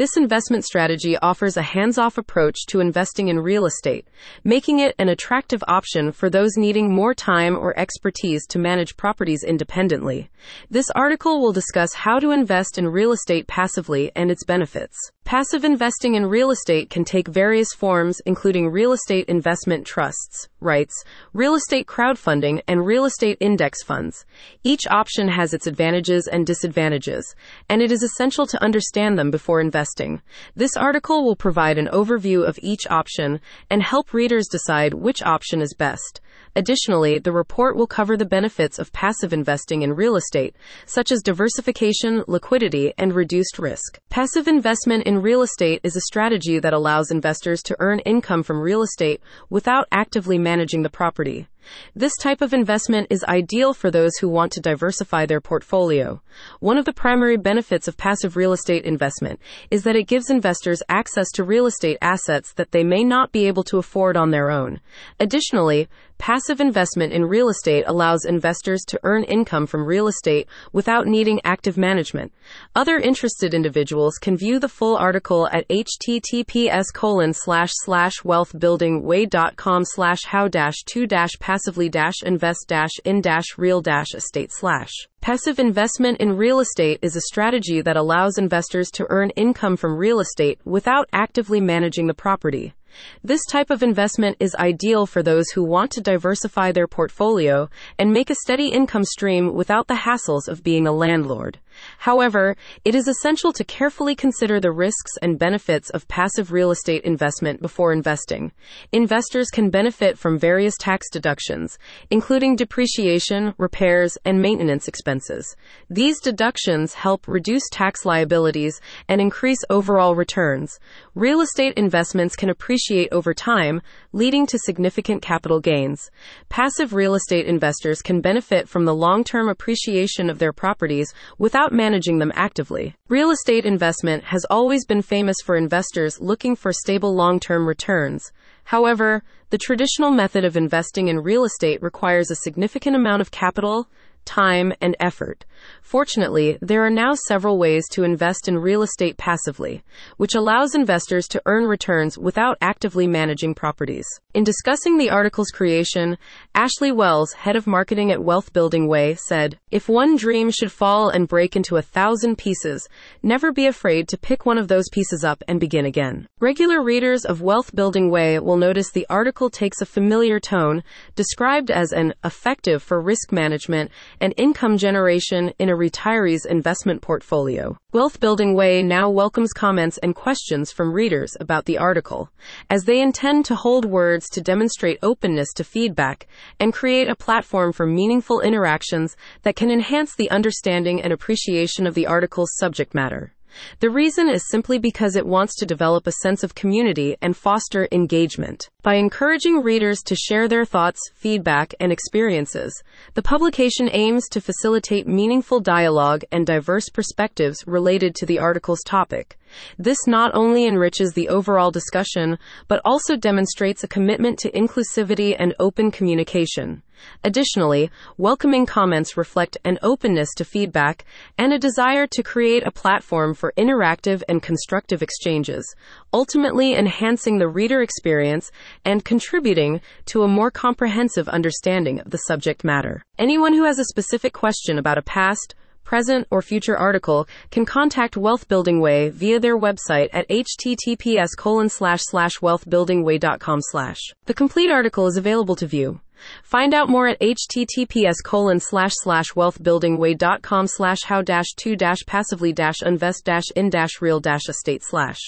This investment strategy offers a hands off approach to investing in real estate, making it an attractive option for those needing more time or expertise to manage properties independently. This article will discuss how to invest in real estate passively and its benefits. Passive investing in real estate can take various forms, including real estate investment trusts, REITs, real estate crowdfunding, and real estate index funds. Each option has its advantages and disadvantages, and it is essential to understand them before investing. This article will provide an overview of each option and help readers decide which option is best. Additionally, the report will cover the benefits of passive investing in real estate, such as diversification, liquidity, and reduced risk. Passive investment in real estate is a strategy that allows investors to earn income from real estate without actively managing the property. This type of investment is ideal for those who want to diversify their portfolio. One of the primary benefits of passive real estate investment is that it gives investors access to real estate assets that they may not be able to afford on their own. Additionally, passive investment in real estate allows investors to earn income from real estate without needing active management. Other interested individuals can view the full article at https colon slash slash wealthbuildingway.com slash how dash to dash passively dash invest dash in dash real dash estate slash. Passive investment in real estate is a strategy that allows investors to earn income from real estate without actively managing the property. This type of investment is ideal for those who want to diversify their portfolio and make a steady income stream without the hassles of being a landlord. However, it is essential to carefully consider the risks and benefits of passive real estate investment before investing. Investors can benefit from various tax deductions, including depreciation, repairs, and maintenance expenses. These deductions help reduce tax liabilities and increase overall returns. Real estate investments can appreciate over time, leading to significant capital gains. Passive real estate investors can benefit from the long term appreciation of their properties without managing them actively. Real estate investment has always been famous for investors looking for stable long term returns. However, the traditional method of investing in real estate requires a significant amount of capital, time, and effort. Fortunately, there are now several ways to invest in real estate passively, which allows investors to earn returns without actively managing properties. In discussing the article's creation, Ashley Wells, head of marketing at Wealth Building Way, said, If one dream should fall and break into a thousand pieces, never be afraid to pick one of those pieces up and begin again. Regular readers of Wealth Building Way will notice the article takes a familiar tone, described as an effective for risk management and income generation in a retiree's investment portfolio. Wealth Building Way now welcomes comments and questions from readers about the article, as they intend to hold words to demonstrate openness to feedback and create a platform for meaningful interactions that can enhance the understanding and appreciation of the article's subject matter. The reason is simply because it wants to develop a sense of community and foster engagement. By encouraging readers to share their thoughts, feedback, and experiences, the publication aims to facilitate meaningful dialogue and diverse perspectives related to the article's topic. This not only enriches the overall discussion, but also demonstrates a commitment to inclusivity and open communication. Additionally, welcoming comments reflect an openness to feedback and a desire to create a platform for interactive and constructive exchanges, ultimately enhancing the reader experience and contributing to a more comprehensive understanding of the subject matter. Anyone who has a specific question about a past, present, or future article can contact Wealth Building Way via their website at https wealthbuildingway.com. The complete article is available to view. Find out more at https colon slash slash wealthbuildingway.com slash how dash to dash passively dash invest dash in dash real dash estate slash.